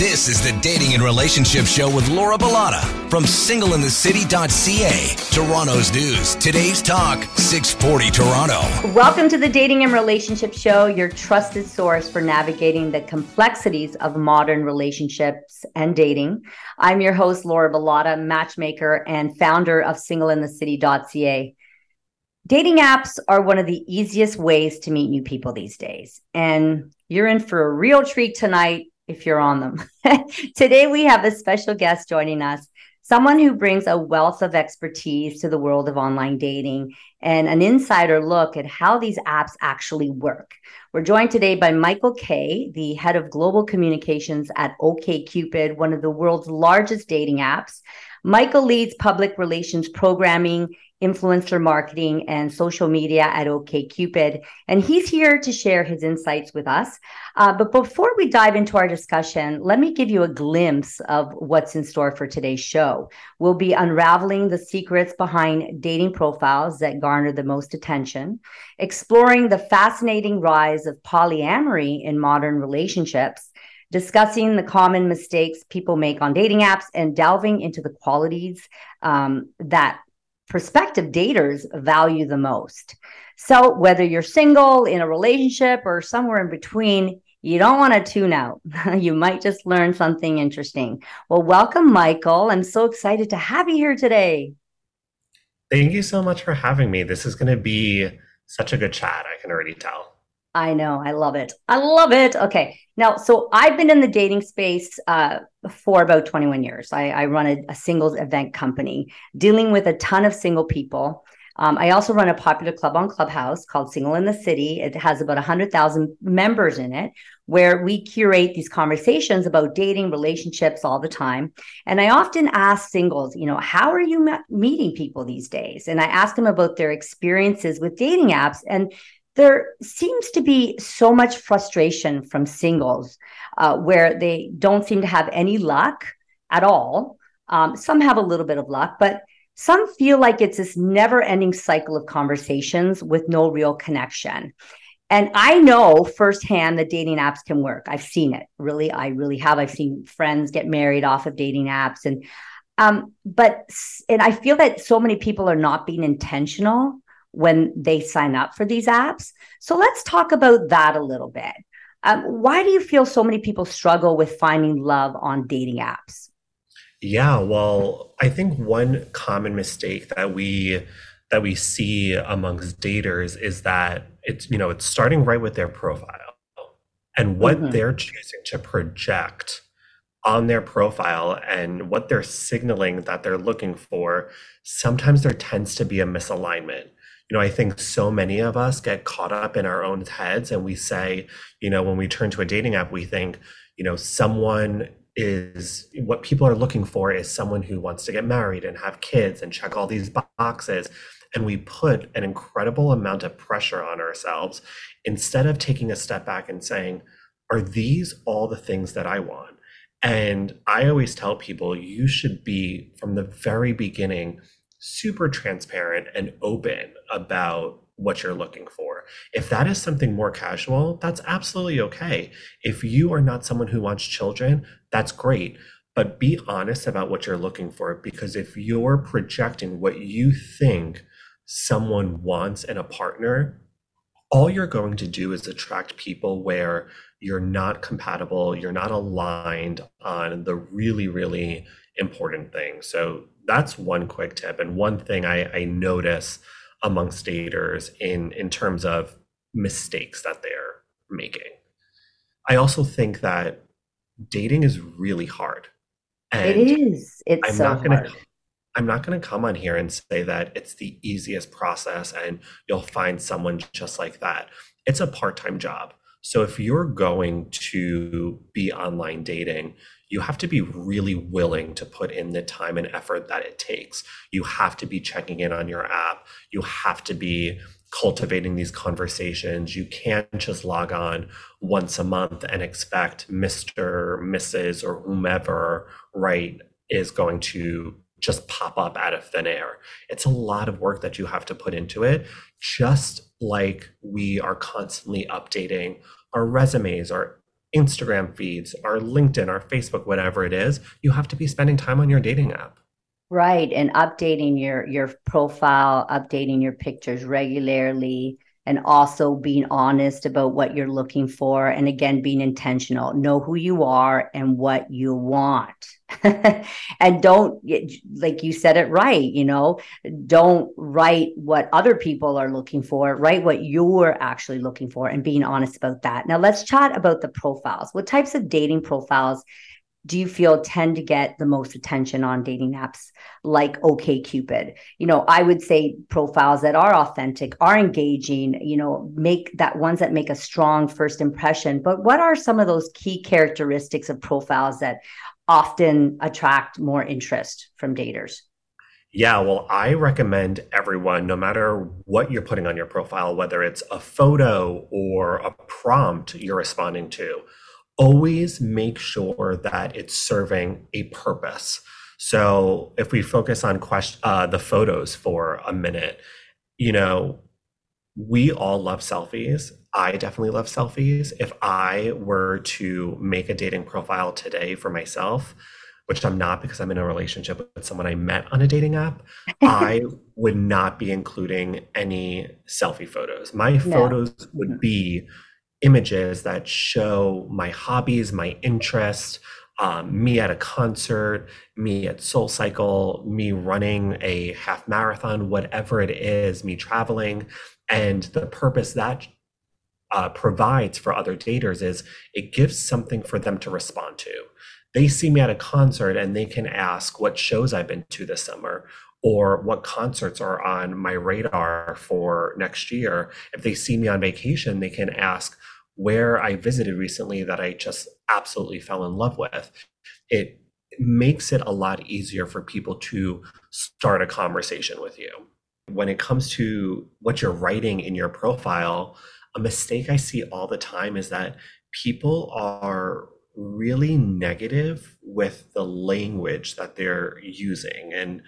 This is the Dating and Relationship Show with Laura Bilotta from singleinthecity.ca. Toronto's news, today's talk, 640 Toronto. Welcome to the Dating and Relationship Show, your trusted source for navigating the complexities of modern relationships and dating. I'm your host, Laura Bilotta, matchmaker and founder of singleinthecity.ca. Dating apps are one of the easiest ways to meet new people these days. And you're in for a real treat tonight if you're on them. Today, we have a special guest joining us, someone who brings a wealth of expertise to the world of online dating and an insider look at how these apps actually work. We're joined today by Michael Kaye, the head of global communications at OKCupid, one of the world's largest dating apps. Michael leads public relations programming influencer marketing and social media at OKCupid. And he's here to share his insights with us. Uh, but before we dive into our discussion, let me give you a glimpse of what's in store for today's show. We'll be unraveling the secrets behind dating profiles that garner the most attention, exploring the fascinating rise of polyamory in modern relationships discussing the common mistakes people make on dating apps and delving into the qualities um, that prospective daters value the most. So, whether you're single, in a relationship, or somewhere in between, you don't want to tune out. you might just learn something interesting. Well, welcome, Michael. I'm so excited to have you here today. Thank you so much for having me. This is going to be such a good chat. I can already tell. I know. I love it. I love it. Okay. Now, so I've been in the dating space uh, for about 21 years. I, I run a, a, singles event company dealing with a ton of single people. Um, I also run a popular club on Clubhouse called Single in the City. It has about 100,000 members in it, where we curate these conversations about dating, relationships all the time. And I often ask singles, you know, how are you meeting people these days? And I ask them about their experiences with dating apps. And there seems to be so much frustration from singles uh, where they don't seem to have any luck at all. Um, some have a little bit of luck, but some feel like it's this never ending cycle of conversations with no real connection. And I know firsthand that dating apps can work. I've seen it really. I really have. I've seen friends get married off of dating apps. And, um, but, and I feel that so many people are not being intentional when they sign up for these apps. So let's talk about that a little bit. Um, why do you feel so many people struggle with finding love on dating apps? Yeah, well, I think one common mistake that we that we see amongst daters is that it's you know it's starting right with their profile and what mm-hmm. they're choosing to project on their profile and what they're signaling that they're looking for sometimes there tends to be a misalignment you know, I think so many of us get caught up in our own heads and we say, you know, when we turn to a dating app, we think, you know, someone is what people are looking for is someone who wants to get married and have kids and check all these boxes. And we put an incredible amount of pressure on ourselves instead of taking a step back and saying, are these all the things that I want? And I always tell people you should be from the very beginning super transparent and open about what you're looking for. If that is something more casual, that's absolutely okay. If you are not someone who wants children, that's great. But be honest about what you're looking for because if you're projecting what you think someone wants in a partner, all you're going to do is attract people where you're not compatible, you're not aligned on the really, really important thing. So that's one quick tip and one thing I, I notice amongst daters in in terms of mistakes that they're making. I also think that dating is really hard. And it is. It's I'm so not gonna, hard. I'm not going to come on here and say that it's the easiest process and you'll find someone just like that. It's a part-time job. So if you're going to be online dating, you have to be really willing to put in the time and effort that it takes. You have to be checking in on your app. You have to be cultivating these conversations. You can't just log on once a month and expect Mr., Mrs., or whomever, right, is going to just pop up out of thin air. It's a lot of work that you have to put into it, just like we are constantly updating our resumes, our Instagram feeds, our LinkedIn, our Facebook, whatever it is, you have to be spending time on your dating app. Right. And updating your your profile, updating your pictures regularly and also being honest about what you're looking for and again being intentional. Know who you are and what you want. And don't like you said it right you know don't write what other people are looking for write what you're actually looking for and being honest about that. Now let's chat about the profiles. What types of dating profiles do you feel tend to get the most attention on dating apps like OKCupid? You know, I would say profiles that are authentic, are engaging, you know, make that ones that make a strong first impression. But what are some of those key characteristics of profiles that often attract more interest from daters? Yeah, well, I recommend everyone, no matter what you're putting on your profile, whether it's a photo or a prompt you're responding to, always make sure that it's serving a purpose. So if we focus on question, uh, the photos for a minute, you know, we all love selfies. I definitely love selfies. If I were to make a dating profile today for myself, which I'm not because I'm in a relationship with someone I met on a dating app, I would not be including any selfie photos. My no. photos would mm-hmm. be images that show my hobbies, my interests, um, me at a concert, me at Soul Cycle, me running a half marathon, whatever it is, me traveling. And the purpose that uh, provides for other daters is it gives something for them to respond to. They see me at a concert and they can ask what shows I've been to this summer or what concerts are on my radar for next year. If they see me on vacation, they can ask, where I visited recently that I just absolutely fell in love with, it makes it a lot easier for people to start a conversation with you. When it comes to what you're writing in your profile, a mistake I see all the time is that people are really negative with the language that they're using. And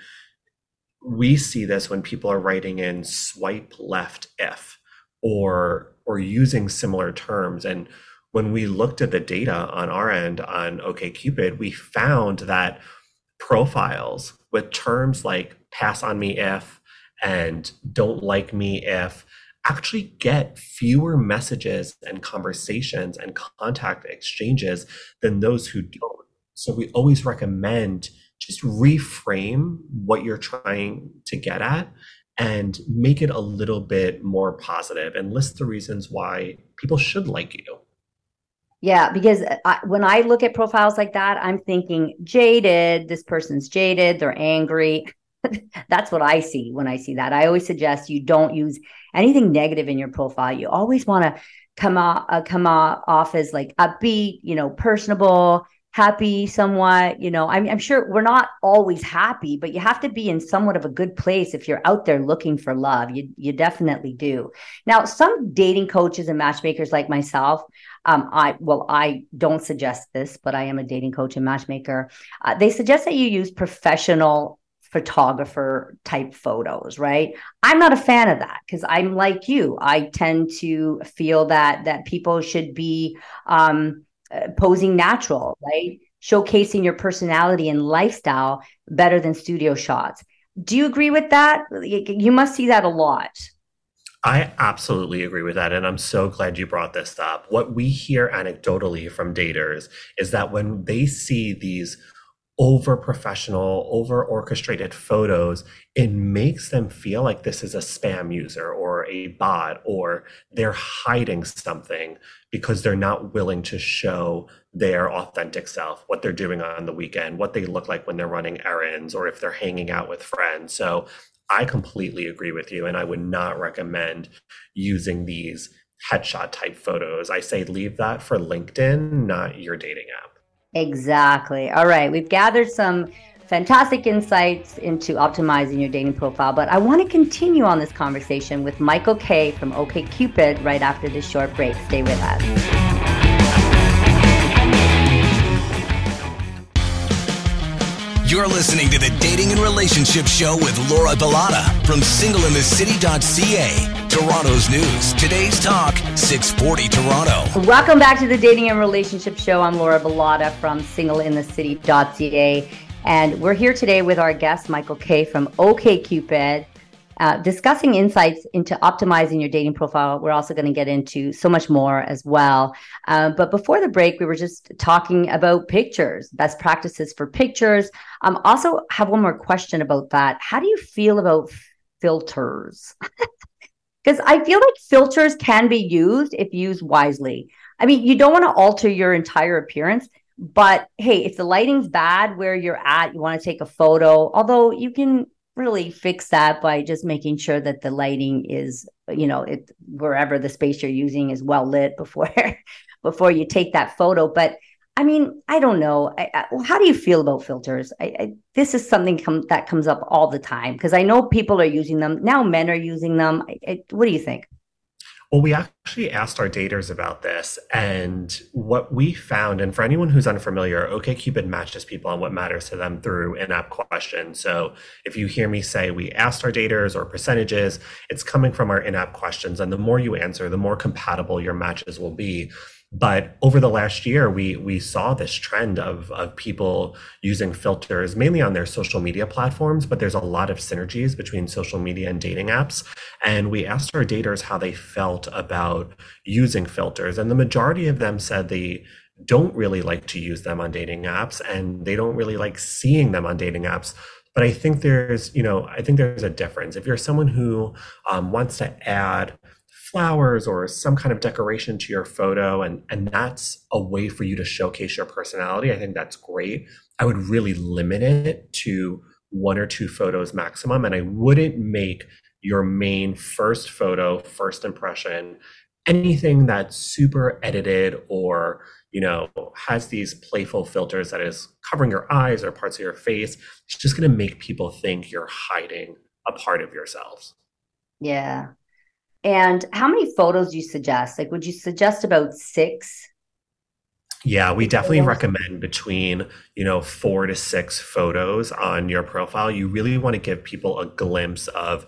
we see this when people are writing in swipe left if or or using similar terms. And when we looked at the data on our end on OKCupid, we found that profiles with terms like pass on me if and don't like me if actually get fewer messages and conversations and contact exchanges than those who don't. So we always recommend just reframe what you're trying to get at and make it a little bit more positive and list the reasons why people should like you. Yeah, because I, when I look at profiles like that, I'm thinking jaded, this person's jaded, they're angry. That's what I see when I see that. I always suggest you don't use anything negative in your profile. You always want to come off, uh, come off as like upbeat, you know, personable, happy somewhat you know I'm, I'm, sure we're not always happy but you have to be in somewhat of a good place if you're out there looking for love. You, you definitely do. Now some dating coaches and matchmakers like myself um, i well i don't suggest this but i am a dating coach and matchmaker. Uh, they suggest that you use professional photographer type photos right? I'm not a fan of that because i'm like you. I tend to feel that that people should be um, uh, posing natural, right? Showcasing your personality and lifestyle better than studio shots. Do you agree with that? You must see that a lot. I absolutely agree with that. And I'm so glad you brought this up. What we hear anecdotally from daters is that when they see these over professional, over orchestrated photos, it makes them feel like this is a spam user or a bot or they're hiding something because they're not willing to show their authentic self, what they're doing on the weekend, what they look like when they're running errands or if they're hanging out with friends. So I completely agree with you. And I would not recommend using these headshot type photos. I say leave that for LinkedIn, not your dating app. Exactly. All right. We've gathered some fantastic insights into optimizing your dating profile, but I want to continue on this conversation with Michael Kaye from OKCupid right after this short break. Stay with us. You're listening to the Dating and Relationship Show with Laura Bilotta from singleinthecity.ca. Toronto's news. Today's talk, 640 Toronto. Welcome back to the Dating and Relationship Show. I'm Laura Bilotta from singleinthecity.ca. And we're here today with our guest, Michael Kaye from OKCupid, uh, discussing insights into optimizing your dating profile. We're also going to get into so much more as well. Uh, but before the break, we were just talking about pictures, best practices for pictures. Um, also, have one more question about that. How do you feel about filters? Because I feel like filters can be used if used wisely. I mean, you don't want to alter your entire appearance, but hey, if the lighting's bad where you're at, you want to take a photo, although you can really fix that by just making sure that the lighting is, you know, it wherever the space you're using is well lit before before you take that photo. But I mean, I don't know. I, I, how do you feel about filters? I, this is something com- that comes up all the time because I know people are using them now. Men are using them. what do you think? Well, we actually asked our daters about this, and what we found, and for anyone who's unfamiliar, OKCupid matches people on what matters to them through in-app questions. So if you hear me say we asked our daters or percentages, it's coming from our in-app questions, and the more you answer, the more compatible your matches will be. But over the last year, we we saw this trend of of people using filters mainly on their social media platforms, but there's a lot of synergies between social media and dating apps. And we asked our daters how they felt about using filters, and the majority of them said they don't really like to use them on dating apps, and they don't really like seeing them on dating apps. But i think there's you know i think there's a difference. If you're someone who um, wants to add flowers or some kind of decoration to your photo and and that's a way for you to showcase your personality. I think that's great. I would really limit it to one or two photos maximum and i wouldn't make your main first photo first impression anything that's super edited or you know has these playful filters that is covering your eyes or parts of your face. It's just going to make people think you're hiding a part of yourselves. Yeah and how many photos do you suggest? Like, would you suggest about six? Yeah, we definitely recommend between, you know, four to six photos on your profile. You really want to give people a glimpse of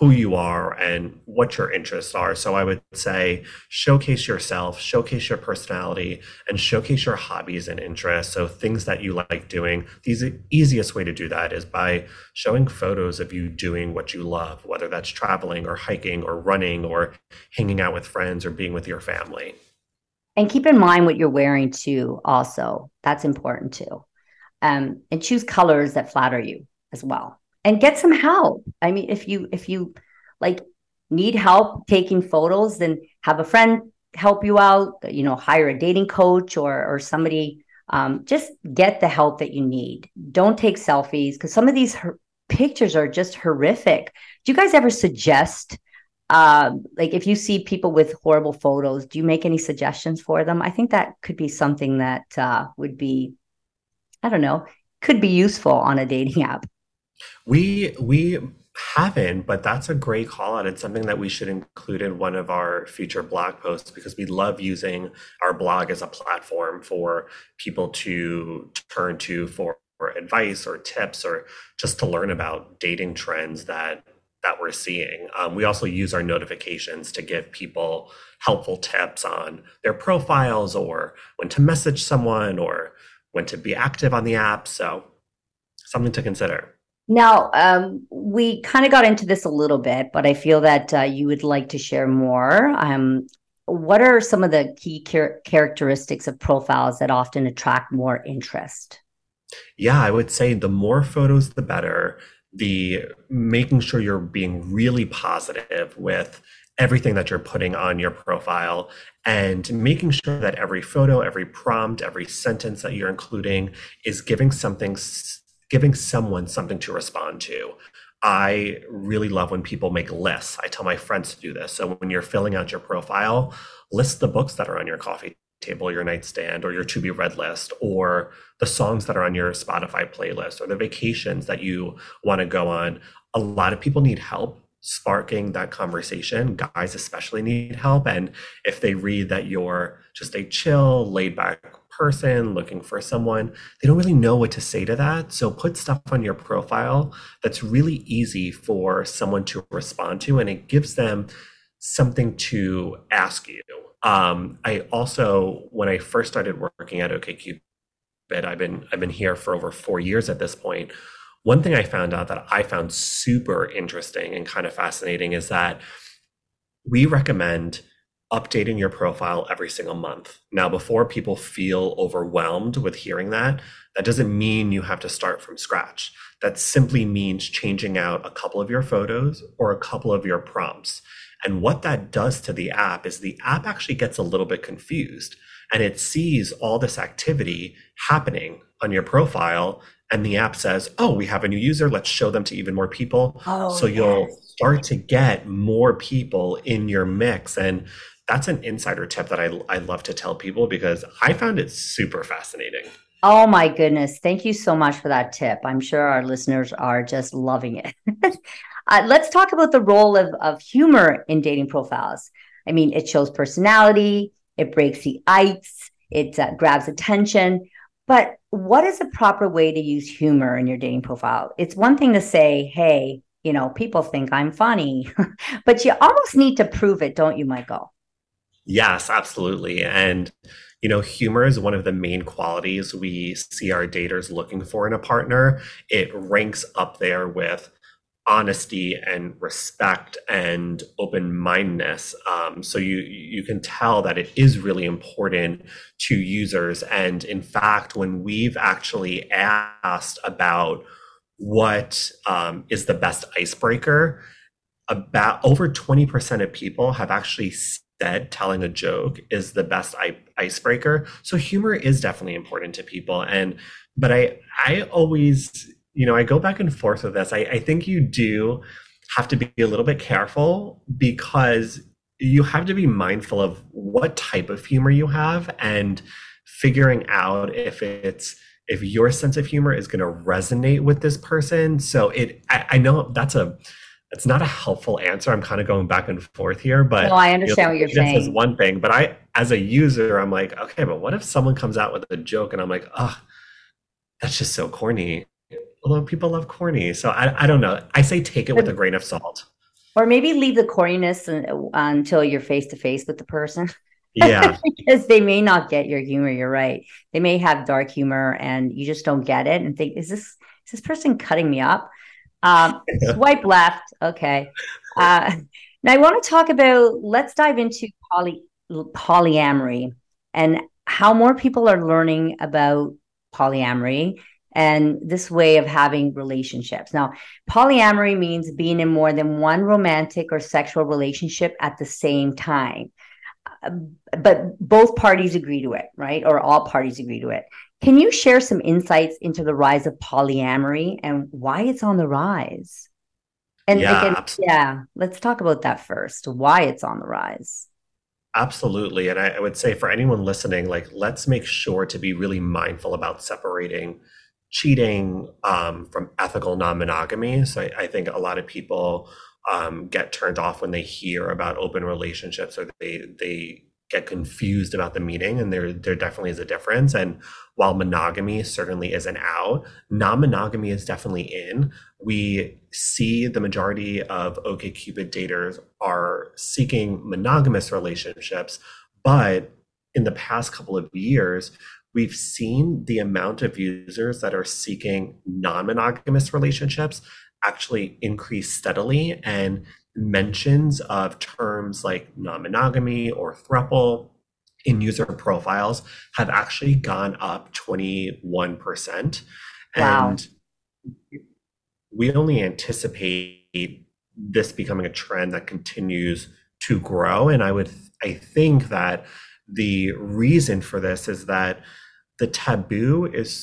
who you are and what your interests are. So I would say showcase yourself, showcase your personality, and showcase your hobbies and interests. So things that you like doing. The easiest way to do that is by showing photos of you doing what you love, whether that's traveling or hiking or running or hanging out with friends or being with your family. And keep in mind what you're wearing too, also. That's important too. Um, and choose colors that flatter you as well and get some help. I mean, if you if you like need help taking photos, then have a friend help you out. You know, hire a dating coach or or somebody. Um, just get the help that you need. Don't take selfies because some of these her- pictures are just horrific. Do you guys ever suggest? Uh, like if you see people with horrible photos, do you make any suggestions for them? I think that could be something that uh, would be, I don't know, could be useful on a dating app. We we haven't, but that's a great call out. It's something that we should include in one of our future blog posts because we love using our blog as a platform for people to turn to for, advice or tips or just to learn about dating trends that that we're seeing. Um, we also use our notifications to give people helpful tips on their profiles or when to message someone or when to be active on the app. So something to consider. Now, um, we kind of got into this a little bit, but I feel that uh, you would like to share more. Um, what are some of the key char- characteristics of profiles that often attract more interest? Yeah, I would say the more photos, the better. The making sure you're being really positive with everything that you're putting on your profile and making sure that every photo, every prompt, every sentence that you're including is giving something giving someone something to respond to. I really love when people make lists. I tell my friends to do this. So when you're filling out your profile, list the books that are on your coffee table, your nightstand, or your to be read list, or the songs that are on your Spotify playlist, or the vacations that you want to go on. A lot of people need help sparking that conversation. Guys, especially, need help. And if they read that you're just a chill, laid back person looking for someone, they don't really know what to say to that. So put stuff on your profile that's really easy for someone to respond to, and it gives them something to ask you. Um, I also, when I first started working at OKCupid, I've been I've been here for over four years at this point. One thing I found out that I found super interesting and kind of fascinating is that we recommend updating your profile every single month. Now, before people feel overwhelmed with hearing that, that doesn't mean you have to start from scratch. That simply means changing out a couple of your photos or a couple of your prompts. And what that does to the app is the app actually gets a little bit confused and it sees all this activity happening on your profile. And the app says, Oh, we have a new user. Let's show them to even more people. Oh, so yes. you'll start to get more people in your mix. And that's an insider tip that I, I love to tell people because I found it super fascinating. Oh my goodness. Thank you so much for that tip. I'm sure our listeners are just loving it. uh, let's talk about the role of, of humor in dating profiles. I mean, it shows personality, it breaks the ice, it uh, grabs attention. But what is a proper way to use humor in your dating profile? It's one thing to say, hey, you know, people think I'm funny, but you almost need to prove it, don't you, Michael? Yes, absolutely. And, you know, humor is one of the main qualities we see our daters looking for in a partner. It ranks up there with honesty and respect and open mindedness. Um, so you you can tell that it is really important to users. And in fact, when we've actually asked about what um, is the best icebreaker, about over 20% of people have actually telling a joke is the best icebreaker. So humor is definitely important to people. And but I I always you know I go back and forth with this. I, I think you do have to be a little bit careful because you have to be mindful of what type of humor you have and figuring out if it's if your sense of humor is going to resonate with this person so it I, I know that's a it's not a helpful answer. I'm kind of going back and forth here, but no, I understand you know, what you're saying. Is one thing, but I, as a user, I'm like, okay, but what if someone comes out with a joke and I'm like, oh, that's just so corny. Although people love corny, so I, I don't know. I say take it with a grain of salt, or maybe leave the corniness until you're face to face with the person. Yeah, because they may not get your humor. You're right. They may have dark humor, and you just don't get it, and think, is this is this person cutting me up? Um, swipe left. Okay. Uh, now I want to talk about. Let's dive into poly polyamory and how more people are learning about polyamory and this way of having relationships. Now, polyamory means being in more than one romantic or sexual relationship at the same time. Uh, but both parties agree to it, right? Or all parties agree to it. Can you share some insights into the rise of polyamory and why it's on the rise? And yeah, again, yeah, let's talk about that first. Why it's on the rise. Absolutely. And I, I, would say for anyone listening, like, let's make sure to be really mindful about separating cheating um, from ethical non monogamy. So I, I, think a lot of people um, get turned off when they hear about open relationships or they, they get confused about the meaning and there there definitely is a difference. And while monogamy certainly isn't out non-monogamy is definitely in. We see the majority of okcupid daters are seeking monogamous relationships but in the past couple of years we've seen the amount of users that are seeking non-monogamous relationships actually increase steadily and mentions of terms like non-monogamy or throuple in user profiles have actually gone up 21%. Wow. And we only anticipate this becoming a trend that continues to grow. And I would, I think that the reason for this is that the taboo is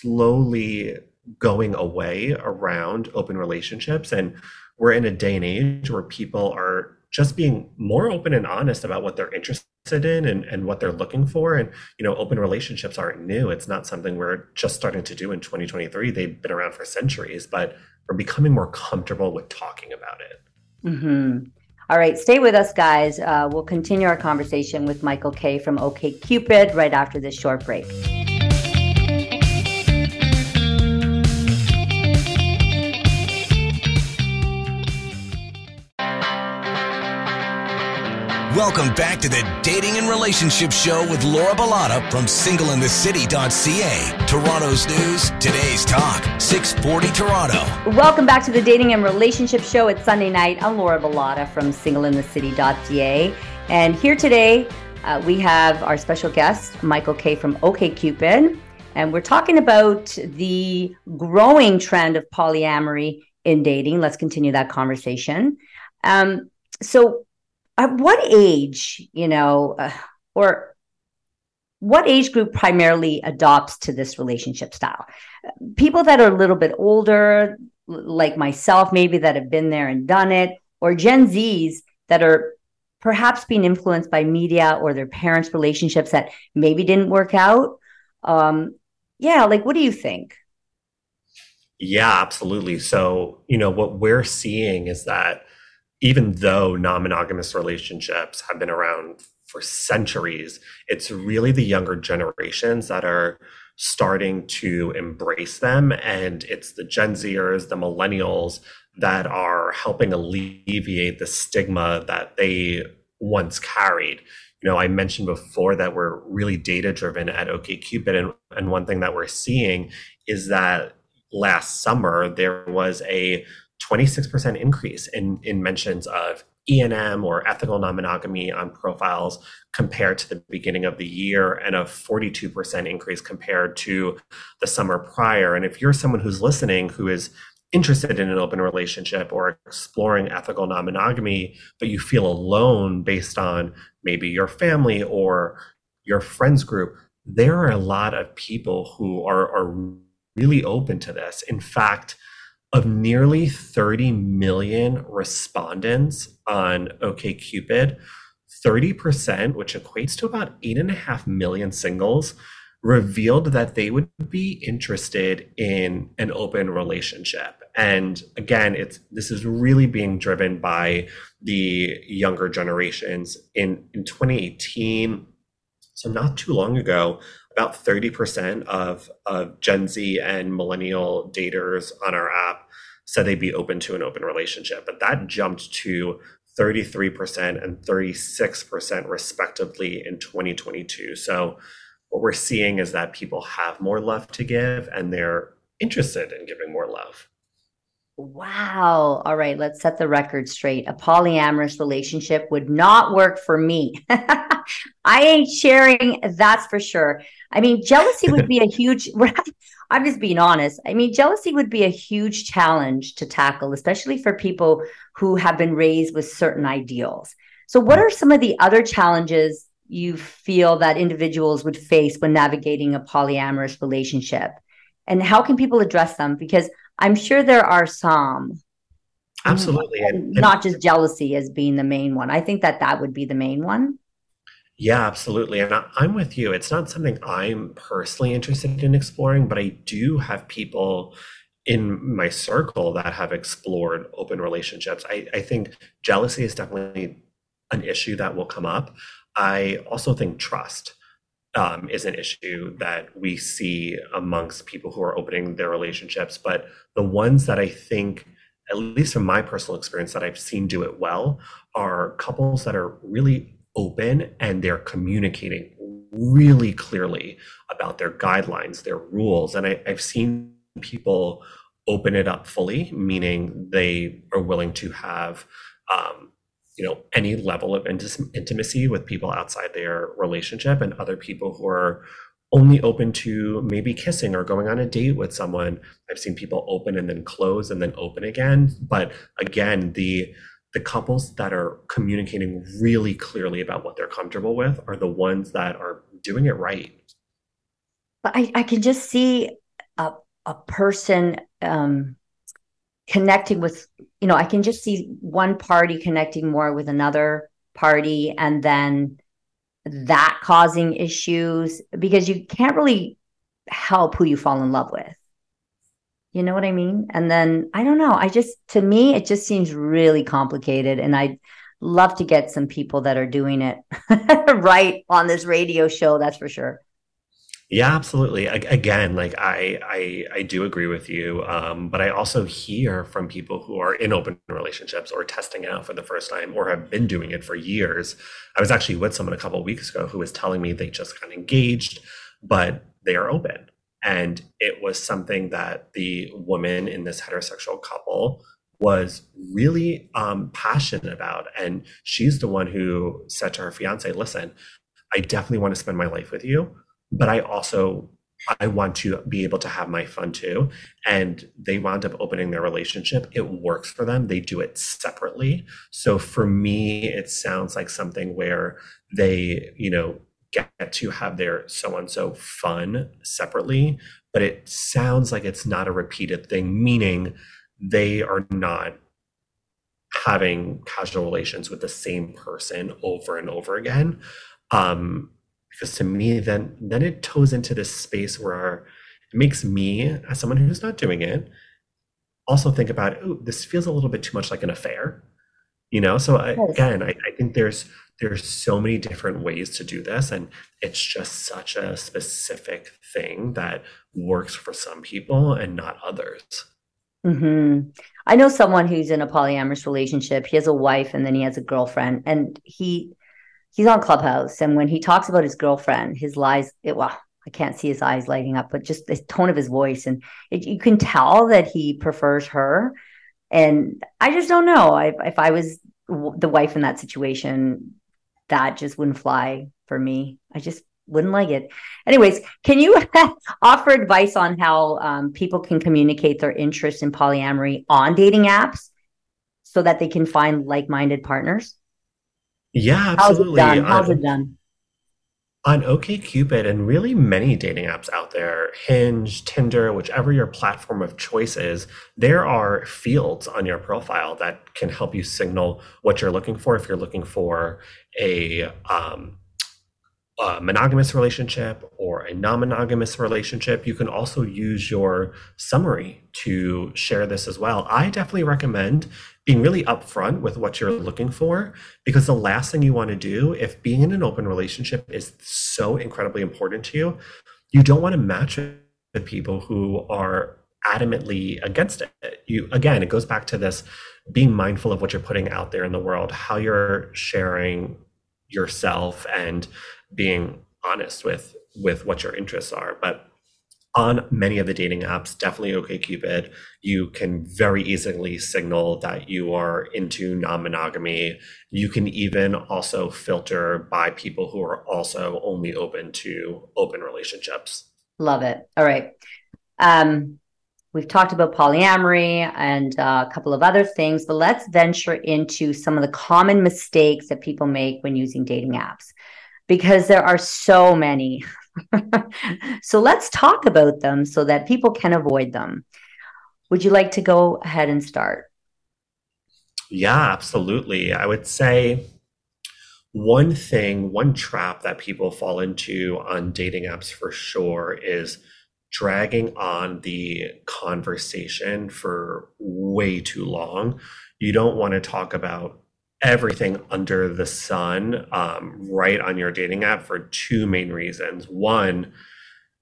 slowly going away around open relationships. And we're in a day and age where people are just being more open and honest about what they're interested in and, and what they're looking for. And, you know, open relationships aren't new. It's not something we're just starting to do in 2023. They've been around for centuries, but we're becoming more comfortable with talking about it. Mm-hmm. All right, stay with us, guys. Uh, we'll continue our conversation with Michael Kaye from OKCupid right after this short break. Welcome back to the Dating and Relationship Show with Laura Bilotta from singleinthecity.ca. Toronto's news, today's talk, 640 Toronto. Welcome back to the Dating and Relationship Show. It's Sunday night. I'm Laura Bilotta from singleinthecity.ca. And here today, uh, we have our special guest, Michael Kaye from OkCupid. And we're talking about the growing trend of polyamory in dating. Let's continue that conversation. Um, so, at what age, you know, uh, or what age group primarily adopts to this relationship style? People that are a little bit older, like myself, maybe that have been there and done it, or Gen Zs that are perhaps being influenced by media or their parents' relationships that maybe didn't work out. Um, yeah, like what do you think? Yeah, absolutely. So, you know, what we're seeing is that even though non monogamous relationships have been around for centuries, it's really the younger generations that are starting to embrace them. And it's the Gen Zers, the millennials that are helping alleviate the stigma that they once carried. You know, I mentioned before that we're really data driven at OkCupid. And, and one thing that we're seeing is that last summer there was a 26% increase in, in mentions of ENM or ethical non monogamy on profiles compared to the beginning of the year, and a 42% increase compared to the summer prior. And if you're someone who's listening who is interested in an open relationship or exploring ethical non monogamy, but you feel alone based on maybe your family or your friends group, there are a lot of people who are, are really open to this. In fact, of nearly 30 million respondents on OkCupid, 30%, which equates to about 8.5 million singles, revealed that they would be interested in an open relationship. And again, it's this is really being driven by the younger generations. In in 2018, so not too long ago, about 30% of, of Gen Z and millennial daters on our app said they'd be open to an open relationship. But that jumped to 33% and 36% respectively in 2022. So what we're seeing is that people have more love to give and they're interested in giving more love. Wow. All right, let's set the record straight. A polyamorous relationship would not work for me. I ain't sharing, that's for sure. I mean, jealousy would be a huge I'm just being honest. I mean, jealousy would be a huge challenge to tackle, especially for people who have been raised with certain ideals. So, what are some of the other challenges you feel that individuals would face when navigating a polyamorous relationship? And how can people address them? Because I'm sure there are some. Absolutely. And, and not just jealousy as being the main one. I think that that would be the main one. Yeah, absolutely. And I, am with you. It's not something I'm personally interested in exploring, but I do have people in my circle that have explored open relationships. I, I think jealousy is definitely an issue that will come up. I also think trust um, is an issue that we see amongst people who are opening their relationships. But the ones that I think, at least from my personal experience, that I've seen do it well are couples that are really open and they're communicating really clearly about their guidelines, their rules. And I, I've seen people open it up fully, meaning they are willing to have um, you know any level of intimacy with people outside their relationship and other people who are only open to maybe kissing or going on a date with someone. I've seen people open and then close and then open again. But again the the couples that are communicating really clearly about what they're comfortable with are the ones that are doing it right. But i, I can just see a, a person um, connecting with you know i can just see one party connecting more with another party and then that causing issues because you can't really help who you fall in love with. You know what i mean? And then i don't know i just to me it just seems really complicated and i'd love to get some people that are doing it right on this radio show that's for sure Yeah, absolutely. Again, like I, I, I do agree with you, um, but I also hear from people who are in open relationships or testing out for the first time or have been doing it for years. I was actually with someone a couple weeks ago who was telling me they just got engaged, but they are open, and it was something that the woman in this heterosexual couple was really um, passionate about, and she's the one who said to her fiance, "Listen, I definitely want to spend my life with you." But I also I want to be able to have my fun too. And they wound up opening their relationship. It works for them. They do it separately. So for me, it sounds like something where they, you know, get to have their so and so fun separately, but it sounds like it's not a repeated thing, meaning they are not having casual relations with the same person over and over again. Um, because to me then then it toes into this space where it makes me as someone who's not doing it also think about oh this feels a little bit too much like an affair you know? So I, again I, I think there's there's so many different ways to do this and it's just such a specific thing that works for some people and not others. Mm-hmm. i know someone who's in a polyamorous relationship. He has a wife and then he has a girlfriend and he he's on Clubhouse, and when he talks about his girlfriend, his lies, it, well, I can't see his eyes lighting up, but just the tone of his voice, and it, you can tell that he prefers her. And I just don't know. I, if I was the wife in that situation, that just wouldn't fly for me. I just wouldn't like it. Anyways, can you offer advice on how um, people can communicate their interest in polyamory on dating apps so that they can find like-minded partners? Yeah, absolutely. How's it done? How's it done? On OKCupid and really many dating apps out there, Hinge, Tinder, whichever your platform of choice is, there are fields on your profile that can help you signal what you're looking for. If you're looking for a um, a monogamous relationship or a non-monogamous relationship you can also use your summary to share this as well i definitely recommend being really upfront with what you're looking for because the last thing you want to do if being in an open relationship is so incredibly important to you you don't want to match with people who are adamantly against it. You again it goes back to this being mindful of what you're putting out there in the world how you're sharing yourself and being honest with with what your interests are. But on many of the dating apps definitely okcupid. You can very easily signal that you are into non-monogamy. You can even also filter by people who are also only open to open relationships. Love it. All right. Um we've talked about polyamory and uh, a couple of other things but let's venture into some of the common mistakes that people make when using dating apps because there are so many. so let's talk about them so that people can avoid them. Would you like to go ahead and start? Yeah, absolutely. I would say one thing, one trap that people fall into on dating apps for sure is dragging on the conversation for way too long. You don't want to talk about everything under the sun um, right on your dating app for two main reasons. One,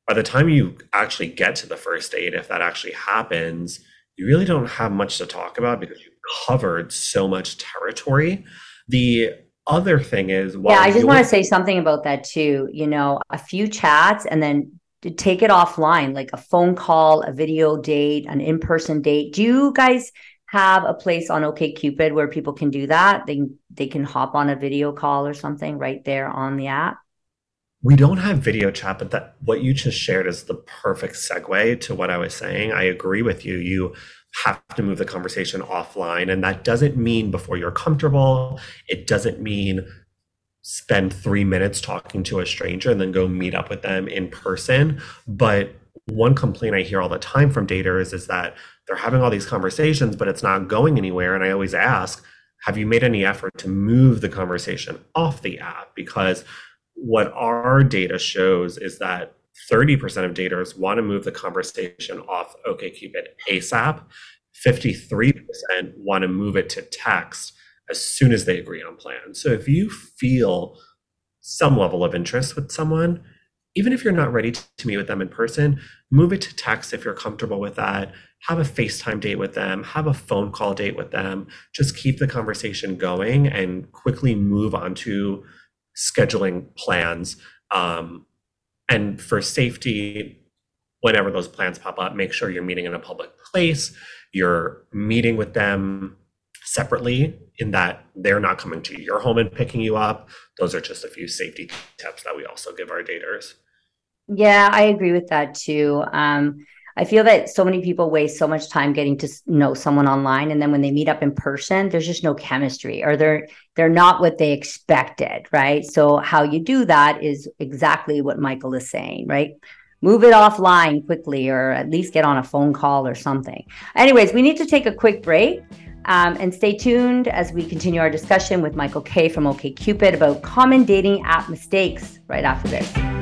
by the time you actually get to the first date, if that actually happens, you really don't have much to talk about because you covered so much territory. The other thing is, yeah, I just want to say something about that too. You know, a few chats and then take it offline, like a phone call, a video date, an in person date. Do you guys have a place on OKCupid where people can do that. They they can hop on a video call or something right there on the app. We don't have video chat, but that what you just shared is the perfect segue to what I was saying. I agree with you. You have to move the conversation offline, and that doesn't mean before you're comfortable. It doesn't mean spend three minutes talking to a stranger and then go meet up with them in person. But one complaint I hear all the time from daters is that they're having all these conversations, but it's not going anywhere. And I always ask, have you made any effort to move the conversation off the app? Because what our data shows is that 30% of daters want to move the conversation off OKCupid ASAP. 53% want to move it to text as soon as they agree on plans. So if you feel some level of interest with someone, even if you're not ready to meet with them in person, move it to text if you're comfortable with that. Have a FaceTime date with them, have a phone call date with them. Just keep the conversation going and quickly move on to scheduling plans. Um, and for safety, whenever those plans pop up, make sure you're meeting in a public place. You're meeting with them separately in that they're not coming to your home and picking you up. Those are just a few safety tips that we also give our daters. Yeah, I agree with that too. Um, I feel that so many people waste so much time getting to know someone online, and then when they meet up in person, there's just no chemistry, or they're they're not what they expected, right? So how you do that is exactly what Michael is saying, right? Move it offline quickly, or at least get on a phone call or something. Anyways, we need to take a quick break. Um, and stay tuned as we continue our discussion with Michael Kaye from OKCupid about common dating app mistakes right after this.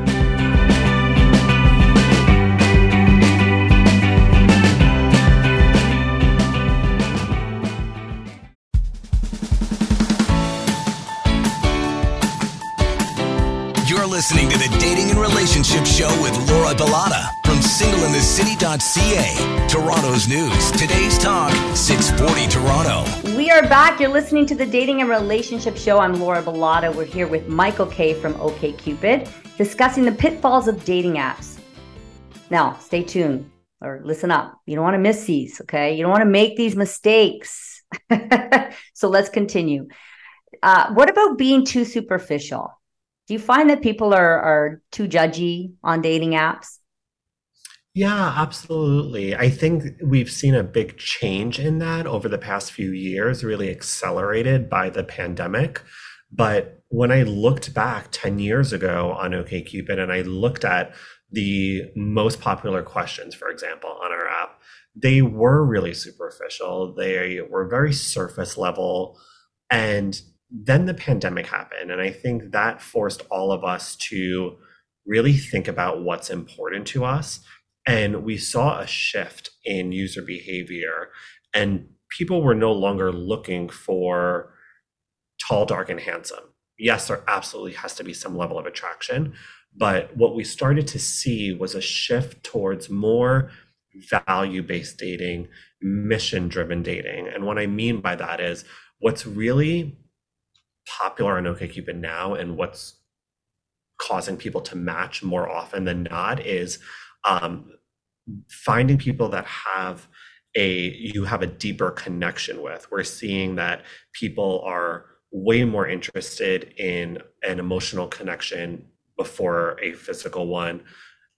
Listening to the Dating and Relationship Show with Laura Bilotta from singleinthecity.ca. Toronto's news, today's talk, 640 Toronto. We are back. You're listening to the Dating and Relationship Show. I'm Laura Bilotta. We're here with Michael Kaye from OKCupid discussing the pitfalls of dating apps. Now, stay tuned or listen up. You don't want to miss these, okay? You don't want to make these mistakes. so let's continue. Uh, what about being too superficial? Do you find that people are are too judgy on dating apps? Yeah, absolutely. I think we've seen a big change in that over the past few years, really accelerated by the pandemic. But when I looked back 10 years ago on OKCupid and I looked at the most popular questions, for example, on our app, they were really superficial. They were very surface level. And then the pandemic happened. And I think that forced all of us to really think about what's important to us. And we saw a shift in user behavior, and people were no longer looking for tall, dark, and handsome. Yes, there absolutely has to be some level of attraction. But what we started to see was a shift towards more value based dating, mission driven dating. And what I mean by that is what's really popular on OkCupid now and what's causing people to match more often than not is um, finding people that have a you have a deeper connection with. We're seeing that people are way more interested in an emotional connection before a physical one.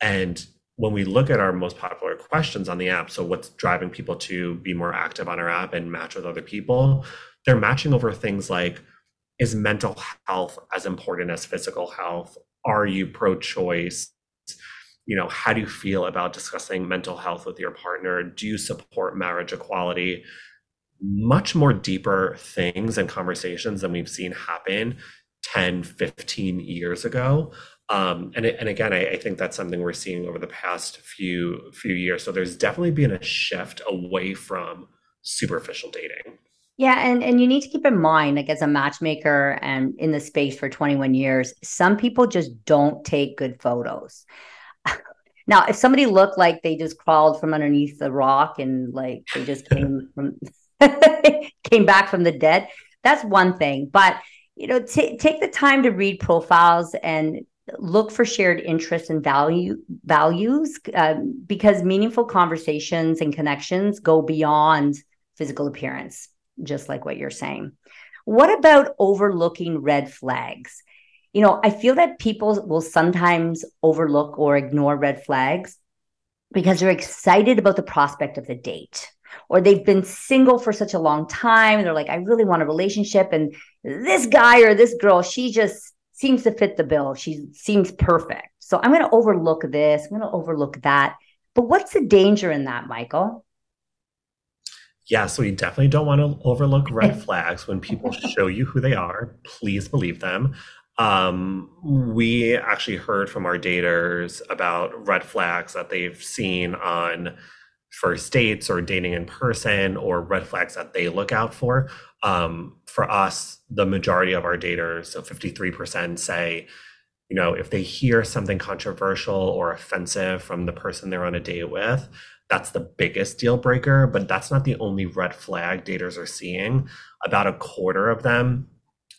And when we look at our most popular questions on the app, so what's driving people to be more active on our app and match with other people, they're matching over things like is mental health as important as physical health? Are you pro choice? You know, how do you feel about discussing mental health with your partner? Do you support marriage equality? Much more deeper things and conversations than we've seen happen 10, 15 years ago. Um, and, and again, I, I think that's something we're seeing over the past few few years. So there's definitely been a shift away from superficial dating. Yeah, and and you need to keep in mind, like as a matchmaker and in the space for 21 years, some people just don't take good photos. now, if somebody looked like they just crawled from underneath the rock and like they just came from came back from the dead, that's one thing. But you know, t- take the time to read profiles and look for shared interests and value values um, because meaningful conversations and connections go beyond physical appearance just like what you're saying. What about overlooking red flags? You know, I feel that people will sometimes overlook or ignore red flags because they're excited about the prospect of the date or they've been single for such a long time. They're like, I really want a relationship. And this guy or this girl, she just seems to fit the bill. She seems perfect. So I'm going to overlook this. I'm going to overlook that. But what's the danger in that, Michael? Yeah, so you definitely don't want to overlook red flags when people show you who they are. Please believe them. Um, we actually heard from our daters about red flags that they've seen on first dates or dating in person or red flags that they look out for. Um, for us, the majority of our daters, so 53% say you know, if they hear something controversial or offensive from the person they're on a date with, that's the biggest deal breaker, but that's not the only red flag daters are seeing. About a quarter of them,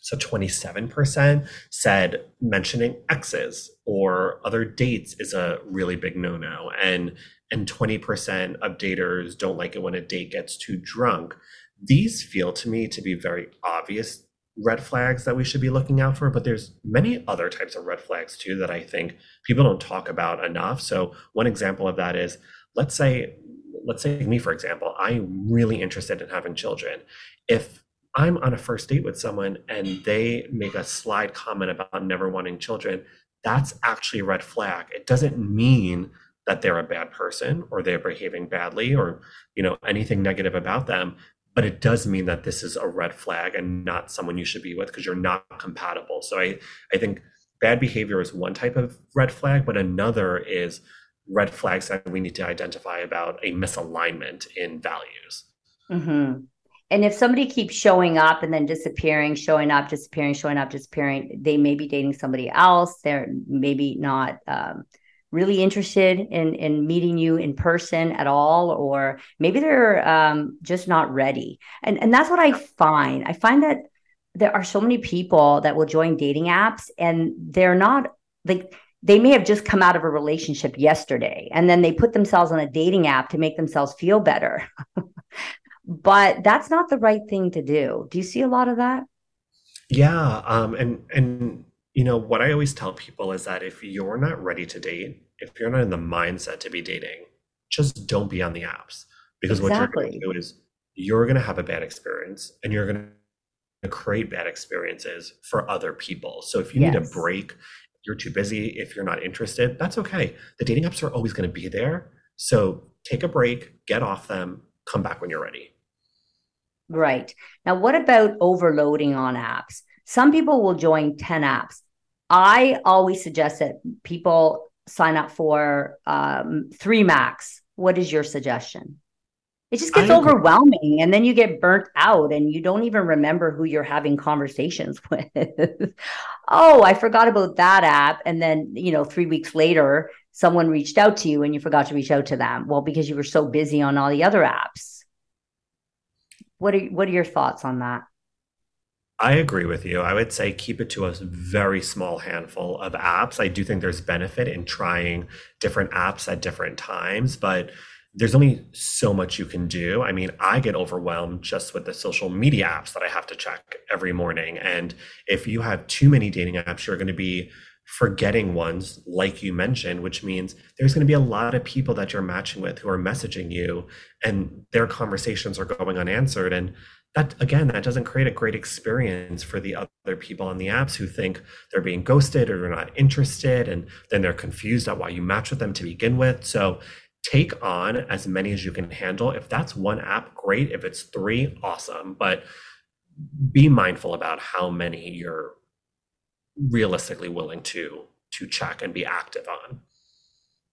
so 27%, said mentioning exes or other dates is a really big no-no. And and 20% of daters don't like it when a date gets too drunk. These feel to me to be very obvious red flags that we should be looking out for, but there's many other types of red flags too that I think people don't talk about enough. So one example of that is let's say let's say me for example, I'm really interested in having children. If I'm on a first date with someone and they make a slide comment about never wanting children, that's actually a red flag. It doesn't mean that they're a bad person or they're behaving badly or you know anything negative about them but it does mean that this is a red flag and not someone you should be with because you're not compatible. So I, I think bad behavior is one type of red flag, but another is red flags that we need to identify about a misalignment in values. Mm-hmm. And if somebody keeps showing up and then disappearing, showing up, disappearing, showing up, disappearing, they may be dating somebody else. They're maybe not um, really interested in in meeting you in person at all or maybe they're um, just not ready and and that's what i find i find that there are so many people that will join dating apps and they're not like they may have just come out of a relationship yesterday and then they put themselves on a dating app to make themselves feel better but that's not the right thing to do do you see a lot of that yeah um and and you know, what I always tell people is that if you're not ready to date, if you're not in the mindset to be dating, just don't be on the apps. Because exactly. what you're going to do is you're going to have a bad experience and you're going to create bad experiences for other people. So if you yes. need a break, you're too busy, if you're not interested, that's okay. The dating apps are always going to be there. So take a break, get off them, come back when you're ready. Right. Now, what about overloading on apps? Some people will join 10 apps. I always suggest that people sign up for um, three max. What is your suggestion? It just gets overwhelming and then you get burnt out and you don't even remember who you're having conversations with. oh, I forgot about that app. And then, you know, three weeks later, someone reached out to you and you forgot to reach out to them. Well, because you were so busy on all the other apps. What are what are your thoughts on that? I agree with you. I would say keep it to a very small handful of apps. I do think there's benefit in trying different apps at different times, but there's only so much you can do. I mean, I get overwhelmed just with the social media apps that I have to check every morning. And if you have too many dating apps, you're going to be forgetting ones, like you mentioned, which means there's going to be a lot of people that you're matching with who are messaging you and their conversations are going unanswered. And that again that doesn't create a great experience for the other people on the apps who think they're being ghosted or they're not interested and then they're confused at why you match with them to begin with so take on as many as you can handle if that's one app great if it's three awesome but be mindful about how many you're realistically willing to to check and be active on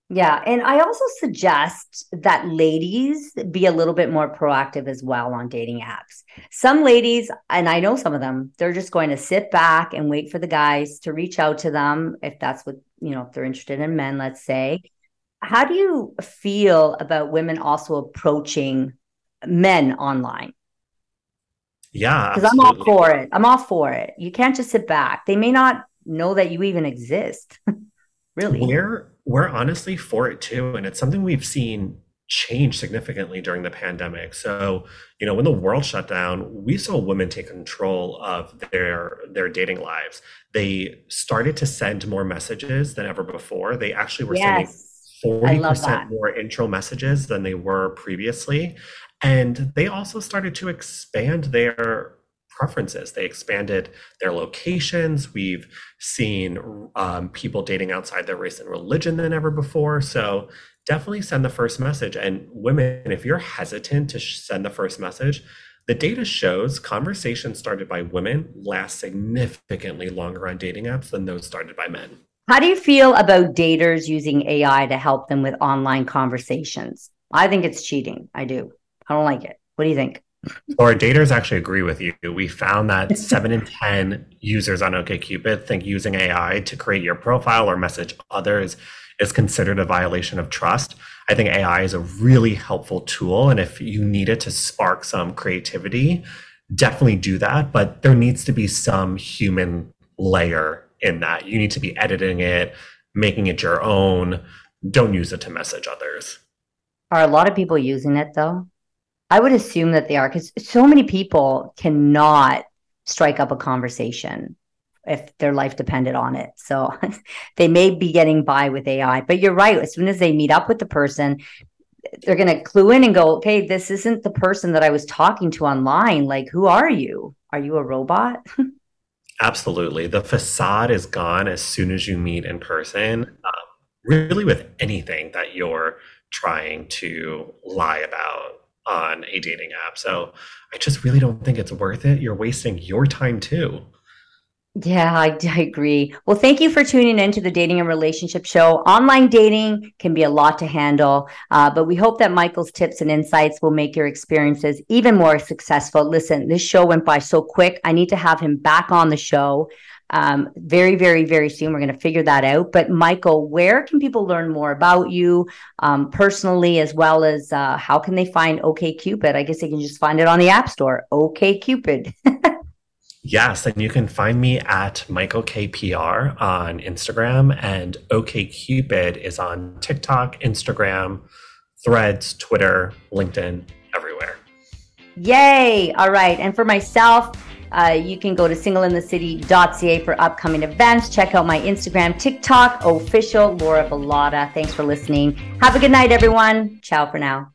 yeah. And I also suggest that ladies be a little bit more proactive as well on dating apps. Some ladies, and I know some of them, they're just going to sit back and wait for the guys to reach out to them if that's what, you know, if they're interested in men, let's say. How do you feel about women also approaching men online? Yeah. Because I'm all for it. I'm all for it. You can't just sit back. They may not know that you even exist. really. Where we're honestly for it too. And it's something we've seen change significantly during the pandemic. So, you know, when the world shut down, we saw women take control of their their dating lives. They started to send more messages than ever before. They actually were yes. sending 40% more intro messages than they were previously. And they also started to expand their preferences. They expanded their locations. We've seen um, people dating outside their race and religion than ever before. So definitely send the first message. And women, if you're hesitant to send the first message, the data shows conversations started by women last significantly longer on dating apps than those started by men. How do you feel about daters using AI to help them with online conversations? I think it's cheating. I do. I don't like it. What do you think? Our daters actually agree with you. We found that seven in 10 users on OKCupid think using AI to create your profile or message others is considered a violation of trust. I think AI is a really helpful tool. And if you need it to spark some creativity, definitely do that. But there needs to be some human layer in that. You need to be editing it, making it your own. Don't use it to message others. Are a lot of people using it though? I would assume that they are because so many people cannot strike up a conversation if their life depended on it. So they may be getting by with AI. But you're right. As soon as they meet up with the person, they're going to clue in and go, okay, this isn't the person that I was talking to online. Like, who are you? Are you a robot? Absolutely. The facade is gone as soon as you meet in person, um, really, with anything that you're trying to lie about on a dating app. So I just really don't think it's worth it. You're wasting your time too. Yeah, I, I, agree. Well, thank you for tuning in to the Dating and Relationship Show. Online dating can be a lot to handle, uh, but we hope that Michael's tips and insights will make your experiences even more successful. Listen, this show went by so quick. I need to have him back on the show um, very, very, very soon. We're going to figure that out. But, Michael, where can people learn more about you um, personally, as well as uh, how can they find OKCupid? I guess they can just find it on the App Store, OKCupid. Yes, and you can find me at Michael KayePR on Instagram, and OKCupid is on TikTok, Instagram, Threads, Twitter, LinkedIn, everywhere. Yay! All right. And for myself, uh, you can go to singleinthecity.ca for upcoming events. Check out my Instagram, TikTok, official Laura Bilotta. Thanks for listening. Have a good night, everyone. Ciao for now.